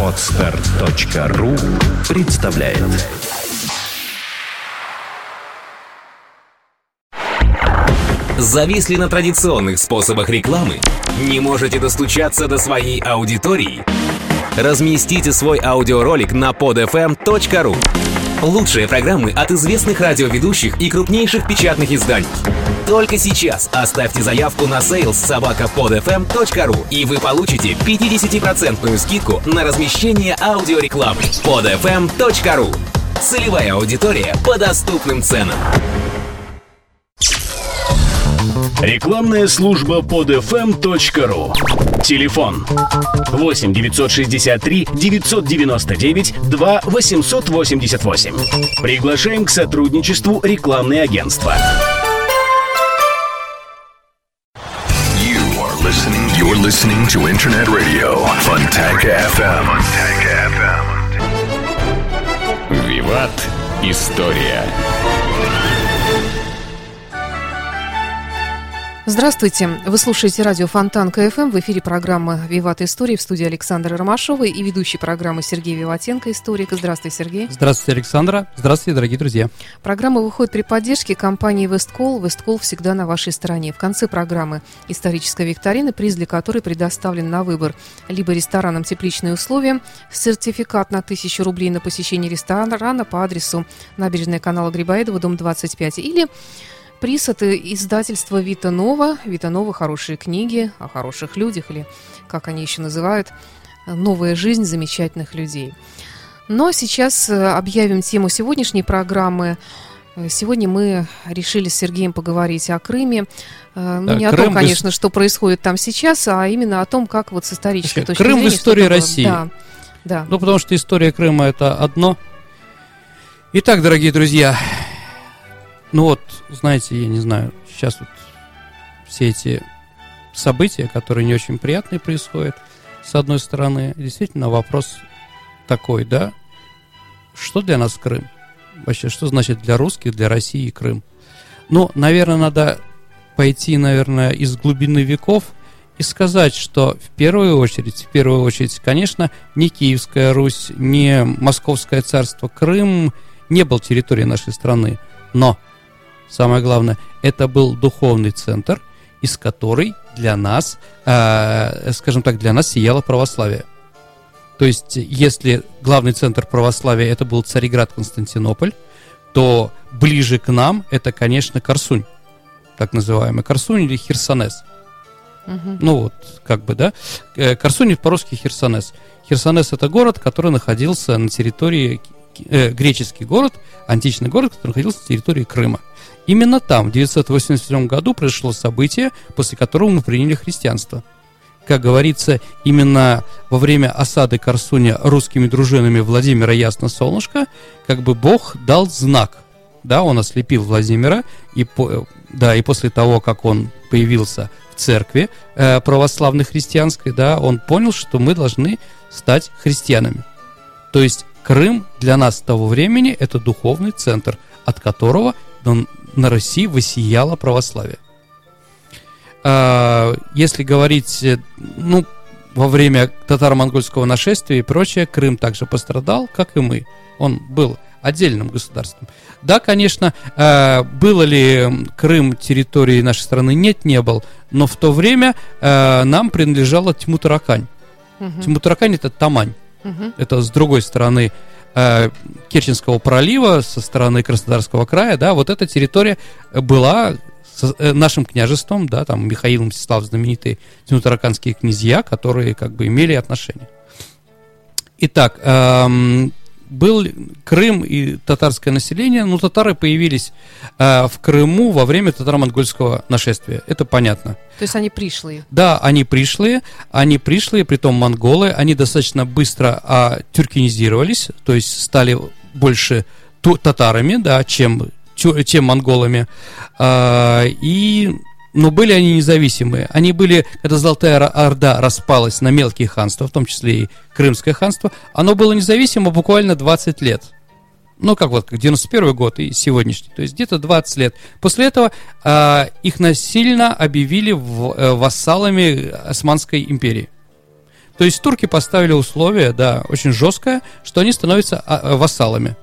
Отстар.ру представляет Зависли на традиционных способах рекламы? Не можете достучаться до своей аудитории? Разместите свой аудиоролик на podfm.ru Лучшие программы от известных радиоведущих и крупнейших печатных изданий. Только сейчас оставьте заявку на sales собакаподфм.ру и вы получите 50% скидку на размещение аудиорекламы. podfm.ru Целевая аудитория по доступным ценам. Рекламная служба podfm.ru Телефон 8 963 999 2 888. Приглашаем к сотрудничеству рекламные агентства. You are listening. You're listening to Internet Radio Фонтанка FM. Фонтанка FM. Виват. История. Здравствуйте. Вы слушаете радио Фонтанка FM. В эфире программа «Виват Истории» в студии Александра Ромашова и ведущий программы Сергей Виватенко, историк. Здравствуй, Сергей. Здравствуйте, Александра. Здравствуйте, дорогие друзья. Программа выходит при поддержке компании «WestCall». «WestCall» всегда на вашей стороне. В конце программы историческая викторина, приз для которой предоставлен на выбор либо ресторанам тепличные условия, сертификат на 1000 рублей на посещение ресторана по адресу набережная канала Грибоедова, дом 25, или приз от издательства Вита Нова. Вита Нова – хорошие книги о хороших людях, или, как они еще называют, новая жизнь замечательных людей. Но сейчас э, объявим тему сегодняшней программы. Сегодня мы решили с Сергеем поговорить о Крыме. Э, ну, Да, не о Крым том, в ис- конечно, что происходит там сейчас, а именно о том, как вот с исторической точки Крым в зрения... истории что такое- России. Да, да. Ну, потому что история Крыма это одно. Итак, дорогие друзья, ну вот, знаете, я не знаю, сейчас вот все эти события, которые не очень приятные происходят, с одной стороны, действительно вопрос такой, да, что для нас Крым? Вообще, что значит для русских, для России Крым? Ну, наверное, надо пойти, наверное, из глубины веков и сказать, что в первую очередь, в первую очередь, конечно, не Киевская Русь, не Московское царство, Крым не был территорией нашей страны, но самое главное, это был духовный центр, из которой для нас, э, скажем так, для нас сияло православие. То есть, если главный центр православия это был Цареград Константинополь, то ближе к нам это, конечно, Корсунь, так называемый Корсунь или Херсонес. Мгм. Ну вот, как бы, да. Э, Корсунь по-русски Херсонес. Херсонес это город, который находился на территории, э, греческий город, античный город, который находился на территории Крыма. Именно там, в 987 году, произошло событие, после которого мы приняли христианство. Как говорится, именно во время осады Корсуня русскими дружинами Владимира Ясно Солнышко, как бы Бог дал знак. Да, он ослепил Владимира, и, по- да, и после того, как он появился в церкви э, православной христианской, да, он понял, что мы должны стать христианами. То есть Крым для нас того времени это духовный центр, от которого на, Руси высияло православие. А, если говорить, э, ну, во время татаро-монгольского нашествия и прочее, Крым также пострадал, как и мы. Он был отдельным государством. Да, конечно, э, было ли Крым территорией нашей страны? Нет, не был. Но в то время э, нам принадлежала Тьму-Таракань. Мгм. Тьму-Таракань это Тамань. Мгм. Это с другой стороны э, Керченского пролива, со стороны Краснодарского края, да, вот эта территория была со- э, нашим княжеством, да, там Михаил Мстислав, знаменитые тимутараканские князья, которые как бы имели отношение. Итак, эм, был Крым и татарское население, ну, татары появились э, в Крыму во время татаро-монгольского нашествия, это понятно. То есть они пришлые. Да, они пришлые, они пришлые, притом монголы, они достаточно быстро а, тюркинизировались, то есть стали больше татарами, да, чем, чем монголами. А, и, но были они независимые. Они были, когда Золотая Ор- Орда распалась на мелкие ханства, в том числе и Крымское ханство, оно было независимо буквально 20 лет. Ну, как вот, как 91 год и сегодняшний, то есть где-то 20 лет. После этого а, их насильно объявили в- э, вассалами Османской империи. То есть турки поставили условие, да, очень жесткое, что они становятся а, вассалами.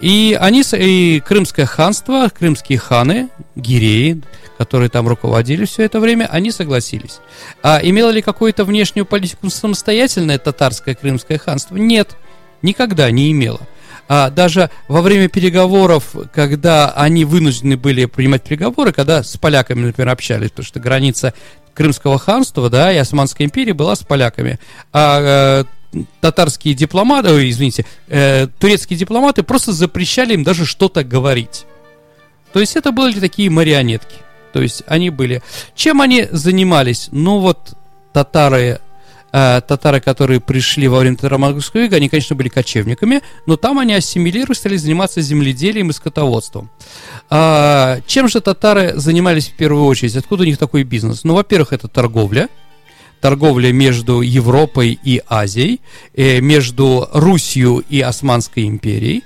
И они, и Крымское ханство, крымские ханы, гиреи, которые там руководили все это время, они согласились. А имело ли какую-то внешнюю политику самостоятельное татарское крымское ханство? Нет, никогда не имело. А даже во время переговоров, когда они вынуждены были принимать переговоры, когда с поляками, например, общались, потому что граница Крымского ханства, да, и Османской империи была с поляками, а э, татарские дипломаты, ой, извините, э, турецкие дипломаты просто запрещали им даже что-то говорить. То есть это были такие марионетки. То есть они были... Чем они занимались? Ну вот татары э, татары, которые пришли во время Татаро-Монгольского ига, они, конечно, были кочевниками, но там они ассимилировались, стали заниматься земледелием и скотоводством. А, чем же татары занимались в первую очередь? Откуда у них такой бизнес? Ну, во-первых, это торговля, торговля между Европой и Азией, э, между Русью и Османской империей.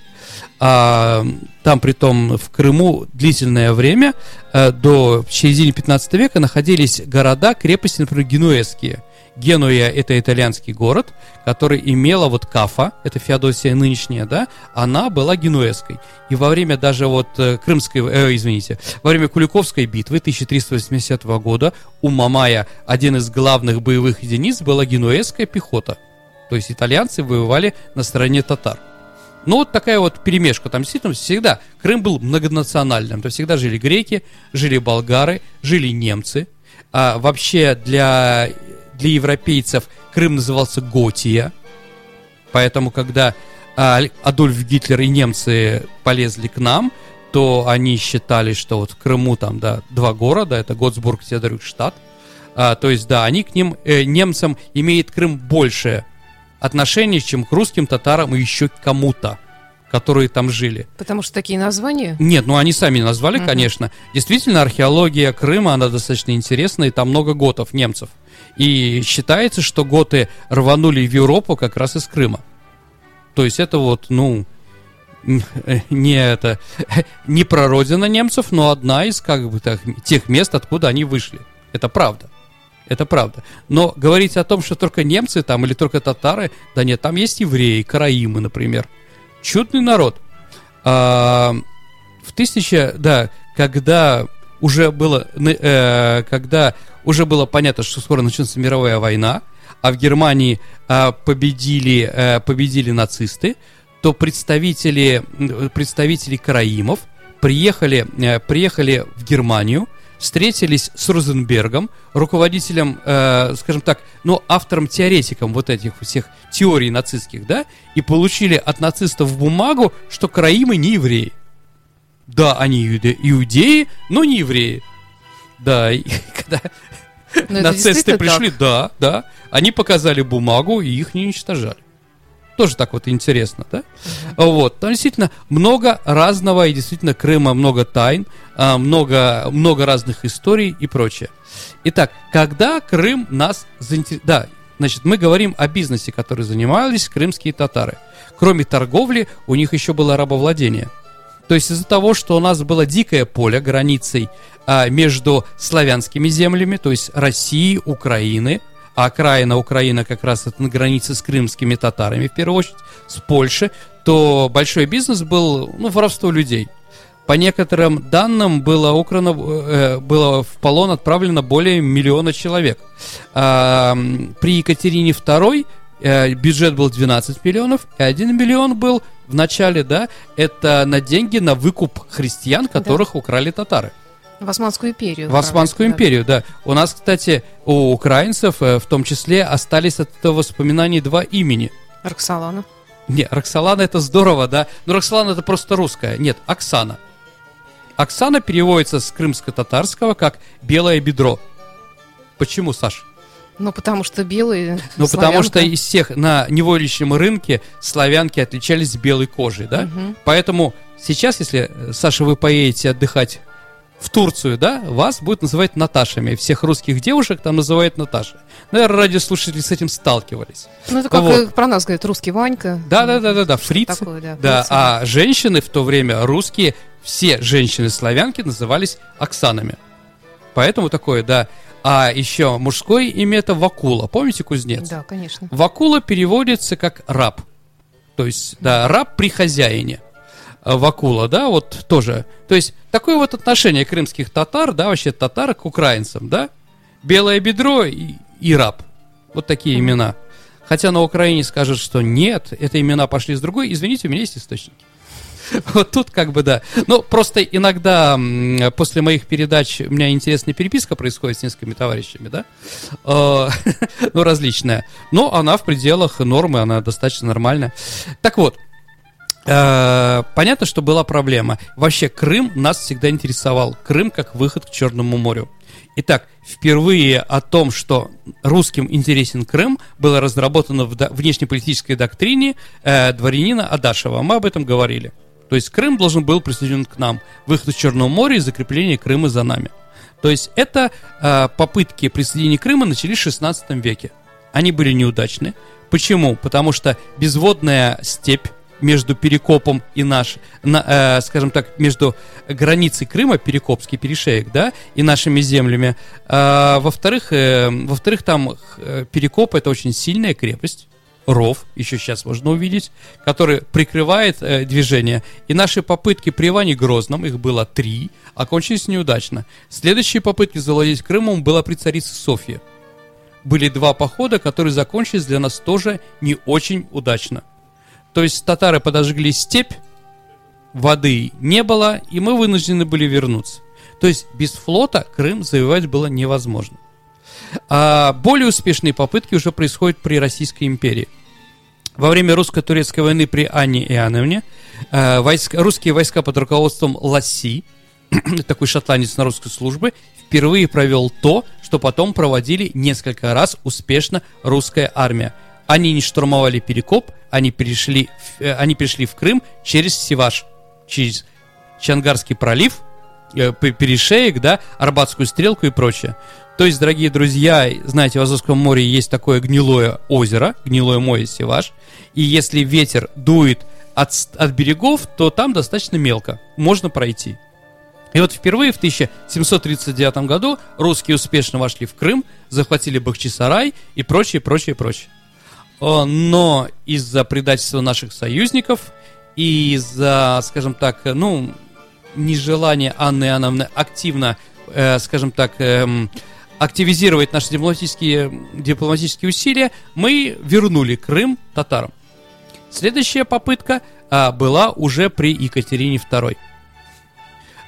А, там, при том, в Крыму длительное время, э, до середины 15 века, находились города, крепости, например, генуэзские – Генуя – это итальянский город, который имела вот Кафа, это Феодосия нынешняя, да, она была генуэзской. И во время даже вот э, крымской, э, извините, во время Куликовской битвы 1380 года у Мамая один из главных боевых единиц была генуэзская пехота. То есть итальянцы воевали на стороне татар. Ну, вот такая вот перемешка. Там действительно всегда Крым был многонациональным. Там всегда жили греки, жили болгары, жили немцы. А вообще для для европейцев Крым назывался Готия. Поэтому, когда а, Адольф Гитлер и немцы полезли к нам, то они считали, что вот в Крыму там, да, два города, это Готсбург, Седрюкштадт. А, то есть, да, они к ним, э, немцам, имеет Крым больше отношений, чем к русским, татарам и еще к кому-то которые там жили. Потому что такие названия? Нет, ну они сами назвали, uh-huh. конечно. Действительно, археология Крыма, она достаточно интересная, и там много готов, немцев. И считается, что готы рванули в Европу как раз из Крыма. То есть это вот, ну, не это, не прародина немцев, но одна из как бы так, тех мест, откуда они вышли. Это правда. Это правда. Но говорить о том, что только немцы там или только татары, да нет, там есть евреи, караимы, например. Чудный народ. А, в тысяча, да, когда уже было, э, когда уже было понятно, что скоро начнется мировая война, а в Германии э, победили, э, победили нацисты, то представители, представители караимов приехали, э, приехали в Германию, встретились с Розенбергом, руководителем, э, скажем так, ну, автором-теоретиком вот этих всех теорий нацистских, да, и получили от нацистов бумагу, что караимы не евреи. Да, они иуде- иудеи, но не евреи. Да, и когда но нацисты пришли, так. да, да, они показали бумагу и их не уничтожали. Тоже так вот интересно, да? Uh-huh. Вот, там действительно много разного, и действительно Крыма много тайн, а, много, много разных историй и прочее. Итак, когда Крым нас заинтересовал... Да, значит, мы говорим о бизнесе, который занимались крымские татары. Кроме торговли, у них еще было рабовладение – то есть из-за того, что у нас было дикое поле границей а, между славянскими землями, то есть России, Украины, а окраина Украины как раз это на границе с крымскими татарами, в первую очередь, с Польшей, то большой бизнес был, ну, воровство людей. По некоторым данным было украно, э, было в полон отправлено более миллиона человек. А, при Екатерине II бюджет был 12 миллионов, и 1 миллион был в начале, да, это на деньги на выкуп христиан, которых да. украли татары. В Османскую империю. В Османскую империю, да. У нас, кстати, у украинцев э, в том числе остались от этого воспоминаний два имени. Роксолана. Не, Роксолана это здорово, да. Но Роксолана это просто русская. Нет, Оксана. Оксана переводится с крымско-татарского как «белое бедро». Почему, Саш? Ну, потому что белые. Ну, потому что из всех на невольничьем рынке славянки отличались белой кожей, да? Угу. Поэтому сейчас, если, Саша, вы поедете отдыхать в Турцию, да, вас будет называть Наташами. Всех русских девушек там называют Наташи. Наверное, радиослушатели с этим сталкивались. Ну, это как вот. про нас говорят, русский Ванька. Да, да, да, да, да, фриц. Такое, да, да, а женщины в то время, русские, все женщины-славянки назывались Оксанами. Поэтому такое, да, А еще мужское имя это Вакула. Помните кузнец? Да, конечно. Вакула переводится как раб. То есть, да, раб при хозяине. А Вакула, да, вот тоже. То есть, такое вот отношение крымских татар, да, вообще татар к украинцам, да? Белое бедро и, и раб. Вот такие имена. Хотя на Украине скажут, что нет, это имена пошли с другой. Извините, у меня есть источники. Вот тут как бы да. Ну, просто иногда после моих передач у меня интересная переписка происходит с несколькими товарищами, да? Э, Ну, различная. Но она в пределах нормы, она достаточно нормальная. Так вот, э, понятно, что была проблема. Вообще, Крым нас всегда интересовал. Крым как выход к Черному морю. Итак, впервые о том, что русским интересен Крым, было разработано в внешнеполитической доктрине э, дворянина Адашева. Мы об этом говорили. То есть Крым должен был присоединен к нам. Выход из Черного моря и закрепление Крыма за нами. То есть это э, попытки присоединения Крыма начались в 16 веке. Они были неудачны. Почему? Потому что безводная степь между Перекопом и наш, на, э, скажем так, между границей Крыма, Перекопский перешеек, да, и нашими землями. А, во-вторых, э, во-вторых, там э, Перекоп это очень сильная крепость. Ров, еще сейчас можно увидеть, который прикрывает э, движение. И наши попытки при Иване Грозном, их было три, окончились неудачно. Следующие попытки завладеть Крымом была при царице Софье. Были два похода, которые закончились для нас тоже не очень удачно. То есть татары подожгли степь, воды не было, и мы вынуждены были вернуться. То есть без флота Крым завоевать было невозможно. А более успешные попытки уже происходят при Российской империи. Во время русско-турецкой войны при Анне Иоанновне э, войска, русские войска под руководством Ласси, такой шотландец на русской службе, впервые провел то, что потом проводили несколько раз успешно русская армия. Они не штурмовали Перекоп, они перешли, э, они перешли в Крым через Севаш, через Чангарский пролив, э, перешеек, да, Арбатскую стрелку и прочее. То есть, дорогие друзья, знаете, в Азовском море есть такое гнилое озеро, гнилое море Севаш, и если ветер дует от, от берегов, то там достаточно мелко, можно пройти. И вот впервые в 1739 году русские успешно вошли в Крым, захватили Бахчисарай и прочее, прочее, прочее. О, Но из-за предательства наших союзников и из-за, скажем так, ну, нежелания Анны Иоанновны активно, э, скажем так, эм, активизировать наши дипломатические, дипломатические усилия, мы вернули Крым татарам. Следующая попытка а, была уже при Екатерине II.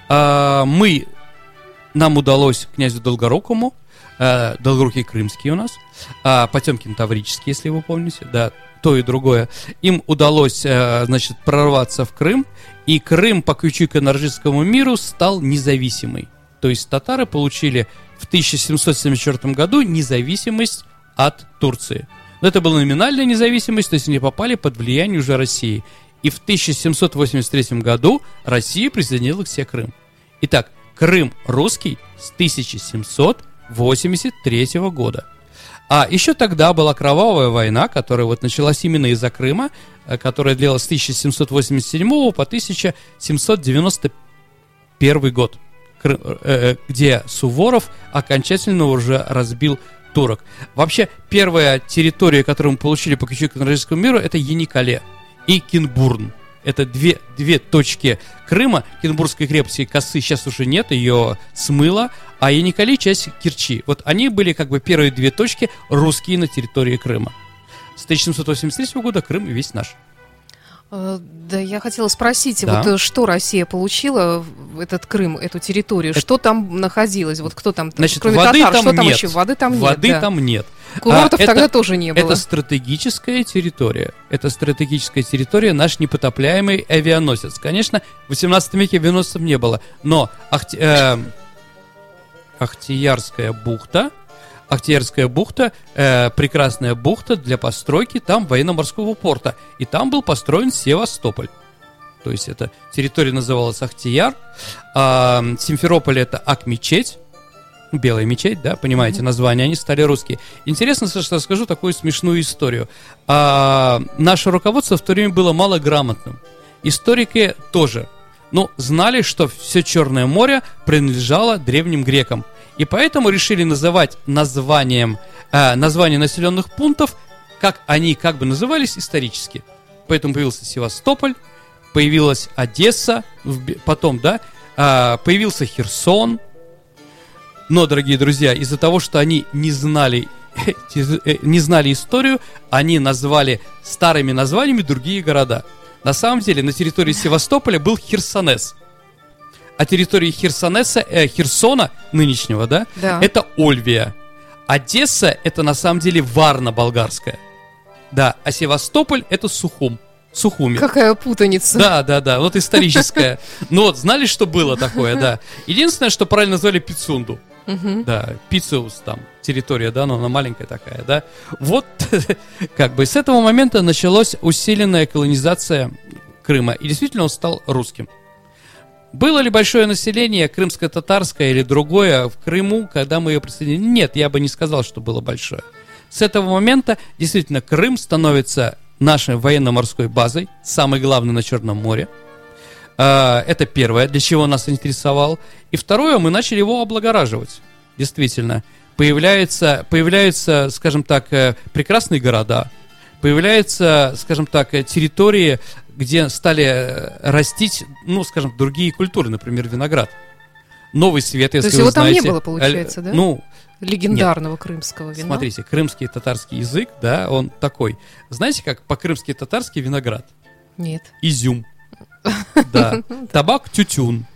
А, мы, нам удалось князю Долгорукому, а, Долгорукий Крымский у нас, а, Потемкин Таврический, если вы помните, да, то и другое. Им удалось, а, значит, прорваться в Крым, и Крым по ключу к энергетическому миру стал независимый. То есть татары получили в 1774 году независимость от Турции. Но это была номинальная независимость, то есть они попали под влияние уже России. И в 1783 году Россия присоединила к себе Крым. Итак, Крым русский с 1783 года. А еще тогда была кровавая война, которая вот началась именно из-за Крыма, э, которая длилась с 1787 по 1791 год, где Суворов окончательно уже разбил турок. Вообще, первая территория, которую мы получили по ключу к энергетическому миру, это Яникале и Кинбурн. Это две, две точки Крыма. Кинбургской крепости косы сейчас уже нет, ее смыло. А Яникали часть Керчи. Вот они были как бы первые две точки русские на территории Крыма. С 1783 года Крым весь наш. Э, Да, я хотела спросить, Да. вот э, что Россия получила этот Крым, эту территорию, Это- что там находилось, вот кто там, Значит, кроме воды татар, там что там нет. еще? Воды там Воды нет, да. там нет. Курортов А, это- тогда тоже не было. Это стратегическая территория. Это стратегическая территория, наш непотопляемый авианосец. Конечно, в 18 веке авианосцев не было, но Ахти- э, Ахтиярская бухта, Ахтиярская бухта, э, прекрасная бухта для постройки там военно-морского порта. И там был построен Севастополь. То есть эта территория называлась Ахтияр. А, Симферополь это Ак-мечеть. Белая мечеть, да, понимаете название, они стали русские. Интересно, что скажу такую смешную историю. А, наше руководство в то время было малограмотным. Историки тоже. Ну, знали, что все Черное море принадлежало древним грекам. И поэтому решили называть названием, э, название населенных пунктов, как они как бы назывались исторически. Поэтому появился Севастополь, появилась Одесса, потом, да, а, появился Херсон. Но, дорогие друзья, из-за того, что они не знали, э, не знали историю, они назвали старыми названиями другие города. На самом деле, на территории Севастополя был Херсонес. А территории Херсонеса, э, Херсона нынешнего, да, Да. это Ольвия. Одесса это на самом деле Варна болгарская. Да, а Севастополь это Сухум. Сухуми. Какая путаница. Да, да, да, вот историческая. Ну вот, знали, что было такое, да. Единственное, что правильно назвали Пицунду. Да, Пициус там, территория, да, но она маленькая такая, да. Вот, как бы с этого момента началась усиленная колонизация Крыма, и действительно он стал русским. Было ли большое население, крымско-татарское или другое, в Крыму, когда мы ее присоединили? Нет, я бы не сказал, что было большое. С этого момента действительно Крым становится нашей военно-морской базой, самой главной на Черном море. А, Это первое, для чего нас интересовал. И второе, мы начали его облагораживать. Действительно. Появляются, появляются, скажем так, э, прекрасные города, появляются, скажем так, э, территории, где стали э, растить, ну, скажем, другие культуры, например, виноград. Новый свет, если есть вы его там не знаете. было, получается, Э, да? Ну, Легендарного крымского вина. Смотрите, крымский татарский язык, да, он такой. Знаете, как по-крымски татарский виноград? Нет. Изюм. Да. Табак тютюн.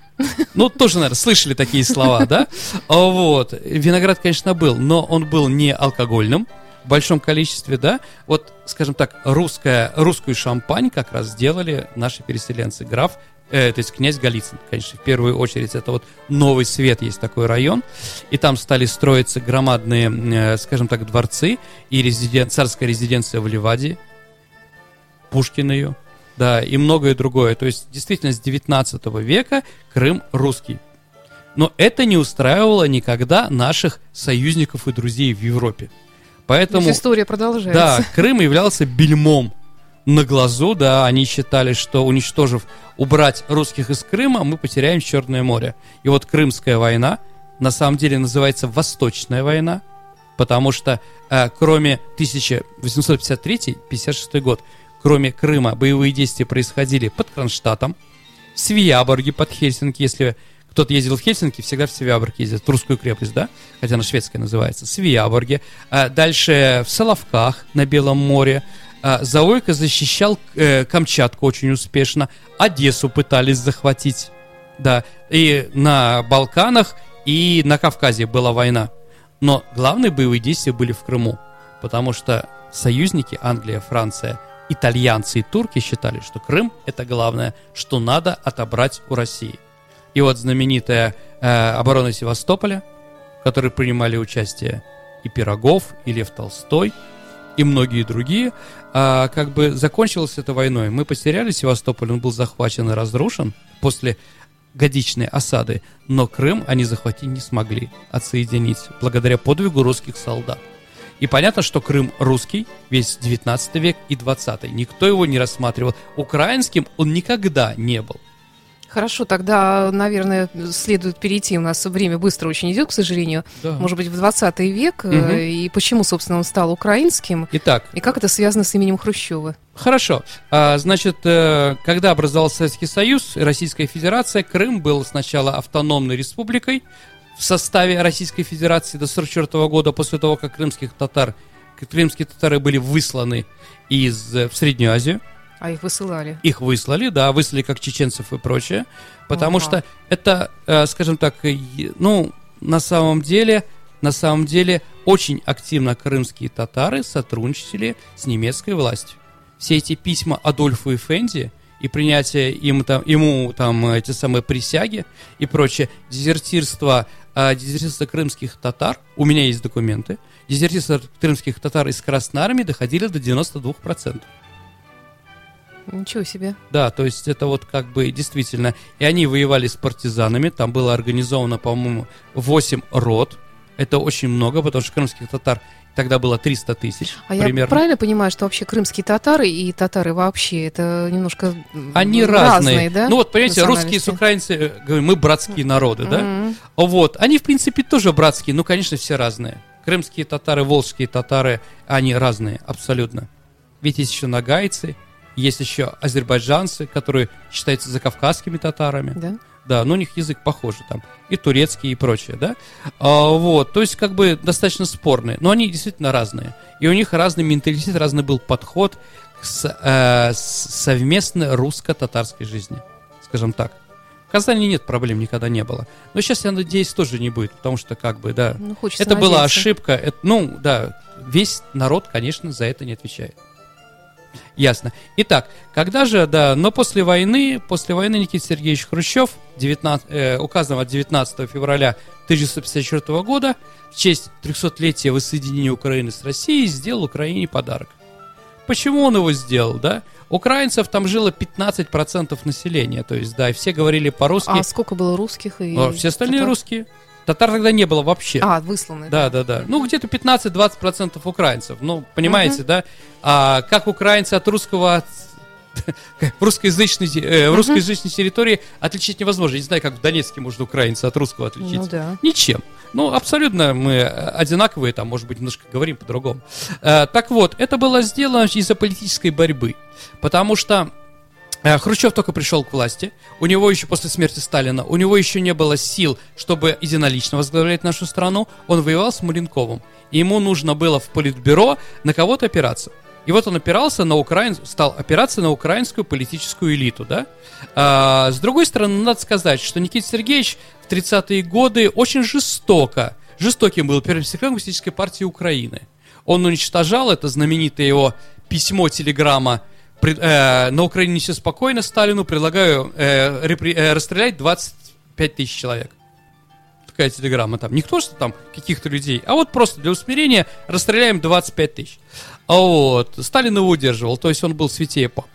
Ну, тоже, наверное, слышали такие слова, да? Вот. Виноград, конечно, был, но он был не алкогольным большом количестве, да? Вот, скажем так, русская, русскую шампань как раз сделали наши переселенцы. Граф, э, то есть князь Голицын, конечно, в первую очередь. Это вот Новый Свет есть такой район. И там стали строиться громадные, э, скажем так, дворцы и резиден... царская резиденция в Ливаде. Пушкин ее. Да, и многое другое. То есть, действительно, с 19 века Крым русский. Но это не устраивало никогда наших союзников и друзей в Европе. Поэтому, история продолжается. да, Крым являлся бельмом на глазу, да, они считали, что уничтожив, убрать русских из Крыма, мы потеряем Черное море. И вот Крымская война на самом деле называется Восточная война, потому что э, кроме 1853-56 год, кроме Крыма, боевые действия происходили под Кронштадтом, в Свияборге под Хельсинки, если кто-то ездил в Хельсинки, всегда в Свияборг ездит, в русскую крепость, да, хотя она шведская называется, в А дальше в Соловках на Белом море, А Заойко защищал э, Камчатку очень успешно, Одессу пытались захватить, да, и на Балканах, и на Кавказе была война. Но главные боевые действия были в Крыму, потому что союзники Англия, Франция, итальянцы и турки считали, что Крым это главное, что надо отобрать у России. И вот знаменитая э, оборона Севастополя, в которой принимали участие и Пирогов, и Лев Толстой, и многие другие, а, как бы закончилась эта войной. Мы потеряли Севастополь, он был захвачен и разрушен после годичной осады, но Крым они захватить не смогли, отсоединить, благодаря подвигу русских солдат. И понятно, что Крым русский, весь 19 век и 20 Никто его не рассматривал. Украинским он никогда не был. Хорошо, тогда, наверное, следует перейти. У нас время быстро очень идет, к сожалению. Да. Может быть, в 20 век. Мгм. И почему, собственно, он стал украинским? Итак, И как это связано с именем Хрущева? Хорошо. А, значит, э, когда образовался Советский Союз и Российская Федерация, Крым был сначала автономной республикой в составе Российской Федерации до 1944 года, после того, как крымских татар, крымские татары были высланы из, э, в Среднюю Азию. А их высылали. Их выслали, да, выслали как чеченцев и прочее, потому Ага. что это, э, скажем так, ну, на самом деле, на самом деле, очень активно крымские татары сотрудничали с немецкой властью. Все эти письма Адольфу и Фенди и принятие им, там, ему там эти самые присяги и прочее, дезертирство, э, дезертирство крымских татар, у меня есть документы, дезертирство крымских татар из Красной Армии доходили до 92%. Ничего себе. Да, то есть это вот как бы действительно. И они воевали с партизанами. Там было организовано, по-моему, 8 рот. Это очень много, потому что крымских татар тогда было 300 тысяч А примерно. я правильно понимаю, что вообще крымские татары и татары вообще это немножко Они разные. да? Ну вот, понимаете, русские с украинцы, э, мы братские народы, да? Мгм. Вот, они, в принципе, тоже братские, но, конечно, все разные. Крымские татары, волжские татары, они разные, абсолютно. Ведь есть еще нагайцы, есть еще азербайджанцы, которые считаются закавказскими татарами. Да? Да, но у них язык похожий там. И турецкий, и прочее, да? А, вот, то есть как бы достаточно спорные. Но они действительно разные. И у них разный менталитет, разный был подход к э, совместной русско-татарской жизни. Скажем так. В Казани нет проблем, никогда не было. Но сейчас, я надеюсь, тоже не будет, потому что как бы, да. Ну, хочется Это была надеяться. ошибка. Это, ну, да, весь народ, конечно, за это не отвечает. Ясно. Итак, когда же, да, но после войны, после войны Никита Сергеевич Хрущев, 19, э, указом от 19 февраля 1954 года, в честь 300-летия воссоединения Украины с Россией, сделал Украине подарок. Почему он его сделал, да? Украинцев там жило 15% населения, то есть, да, и все говорили по-русски, А сколько было русских и а все остальные татар? русские. Татар тогда не было вообще. А, высланы. Да, да, да. Ну, где-то 15-20% украинцев. Ну, понимаете, да? А как украинцы от русского от- в русскоязычной, э, в русскоязычной территории отличить невозможно. Я не знаю, как в Донецке можно украинца от русского отличить. Ну да. Ничем. Ну, абсолютно мы э, одинаковые, там, может быть, немножко говорим по-другому. Э, так вот, это было сделано из-за политической борьбы. Потому что Хрущев только пришел к власти, у него еще после смерти Сталина, у него еще не было сил, чтобы единолично возглавлять нашу страну, он воевал с Маленковым, и ему нужно было в политбюро на кого-то опираться. И вот он опирался на украин... стал опираться на украинскую политическую элиту, да? А, с другой стороны, надо сказать, что Никита Сергеевич в 30-е годы очень жестоко, жестоким был первым секретарем Коммунистической партии Украины. Он уничтожал это знаменитое его письмо, телеграмма пред- э, на Украине не все спокойно Сталину, предлагаю э, репри- э, расстрелять 25 тысяч человек. Такая телеграмма там. Не кто что там каких-то людей, а вот просто для усмирения расстреляем 25 тысяч. А вот, Сталин его удерживал, то есть он был святее пап.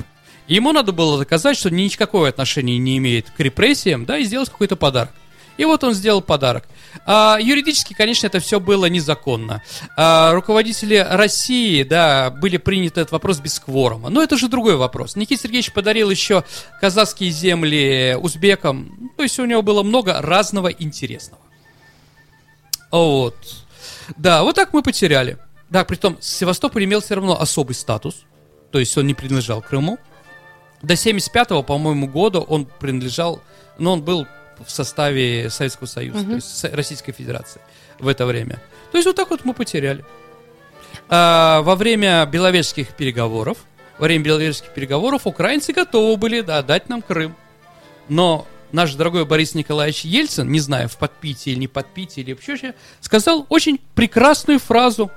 Ему надо было доказать, что никакого отношения не имеет к репрессиям, да, и сделать какой-то подарок. И вот он сделал подарок. А, юридически, конечно, это все было незаконно. А, руководители России, да, были приняты этот вопрос без кворума. Но это же другой вопрос. Никита Сергеевич подарил еще казахские земли узбекам. То есть у него было много разного интересного. Вот. Да, вот так мы потеряли. Да, притом Севастополь имел все равно особый статус. То есть он не принадлежал Крыму. До 75-го, по-моему, года он принадлежал, но он был в составе Советского Союза, то есть Российской Федерации в это время. То есть вот так вот мы потеряли. А, во время Беловежских переговоров, во время Беловежских переговоров украинцы готовы были да, дать нам Крым. Но наш дорогой Борис Николаевич Ельцин, не знаю, в подпитии или не подпитии, или вообще, сказал очень прекрасную фразу.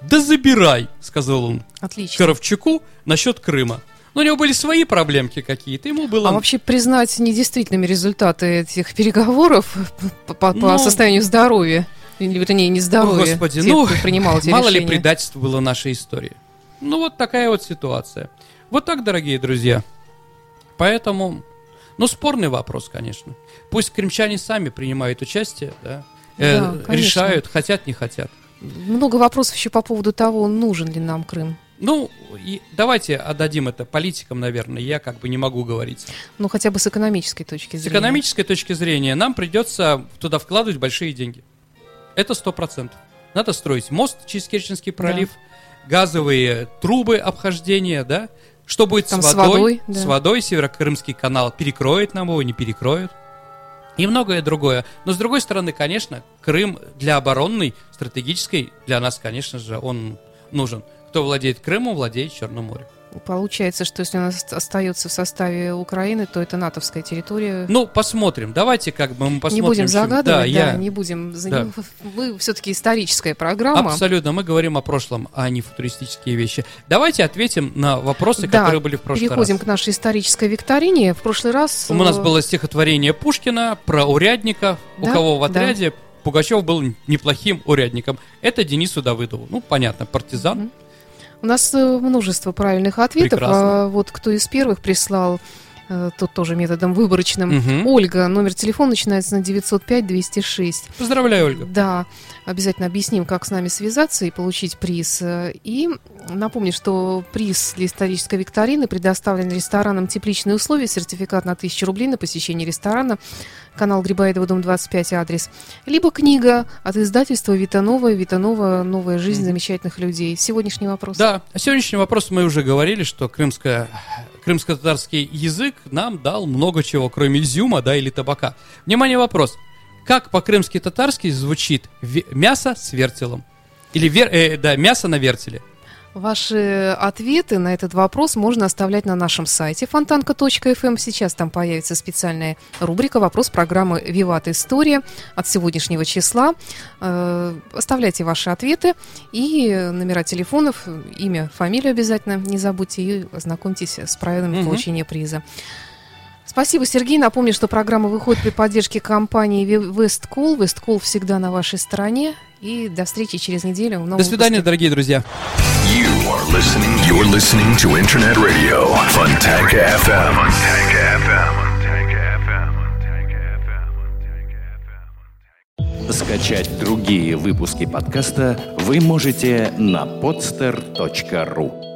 «Да забирай», — сказал он Отлично. Коровчуку насчет Крыма. Но у него были свои проблемки какие-то, ему было... А вообще признать недействительными результаты этих переговоров по, по- по Ну, состоянию здоровья, или вернее не О, здоровья, Господи, тех, ну, кто принимал эти мало ли решения. предательств было нашей истории. Ну, вот такая вот ситуация. Вот так, дорогие друзья. Поэтому, ну, спорный вопрос, конечно. Пусть крымчане сами принимают участие, да, э, Да, конечно. решают, хотят, не хотят. Много вопросов еще по поводу того, нужен ли нам Крым. Ну, и давайте отдадим это политикам, наверное. Я как бы не могу говорить. Ну, хотя бы с экономической точки С зрения. экономической точки зрения нам придется туда вкладывать большие деньги. Это сто процентов. Надо строить мост через Керченский пролив, газовые трубы обхождения, да? Что будет Там с с водой? водой, да. С водой Северокрымский канал перекроет нам его, не перекроет. И многое другое. Но с другой стороны, конечно, Крым для оборонной, стратегической, для нас, конечно же, он нужен. Кто владеет Крымом, владеет Черным морем. Получается, что если ост- остается в составе Украины, то это натовская территория. Ну, посмотрим. Давайте как бы мы посмотрим. не будем загадывать, да, Да, я... не будем. заним- Мы все-таки историческая программа. Абсолютно, мы говорим о прошлом, а не футуристические вещи. Давайте ответим на вопросы, Да, которые были в прошлый Переходим раз. к нашей исторической викторине. В прошлый раз У нас э, было стихотворение Пушкина про урядника, у Да, кого в да. отряде Пугачев был неплохим урядником. Это Денису Давыдову. Ну, понятно, партизан. Мгм. У нас э, множество правильных ответов. Прекрасно. А вот кто из первых прислал тут тоже методом выборочным. Мгм. Ольга, номер телефона начинается на 905-206. Поздравляю, Ольга. Да, обязательно объясним, как с нами связаться и получить приз. Э, И напомню, что приз для исторической викторины предоставлен рестораном «Тепличные условия», сертификат на 1000 рублей на посещение ресторана, канал Грибоедова, дом 25, адрес. Либо книга от издательства «Витанова», «Витанова. Новая жизнь замечательных людей». Сегодняшний вопрос. Да, сегодняшний вопрос мы уже говорили, что крымская, крымско-татарский язык нам дал много чего, кроме изюма, да, или табака. Внимание, вопрос. Как по-крымски татарски звучит мясо с вертелом? Или, вер- э, да, мясо на вертеле. Ваши ответы на этот вопрос можно оставлять на нашем сайте фонтанка.фм. Сейчас там появится специальная рубрика «Вопрос программы «Виват История» от сегодняшнего числа». Э, Оставляйте ваши ответы и номера телефонов, имя, фамилию обязательно не забудьте и ознакомьтесь с правилами Мгм. получения приза. Спасибо, Сергей. Напомню, что программа выходит при поддержке компании Весткол. Весткол всегда на вашей стороне. И до встречи через неделю. в новом До свидания, выпуске. дорогие друзья. You are listening. You're listening to Internet Radio. Fontanka FM. Скачать другие выпуски подкаста вы можете на podster.ru.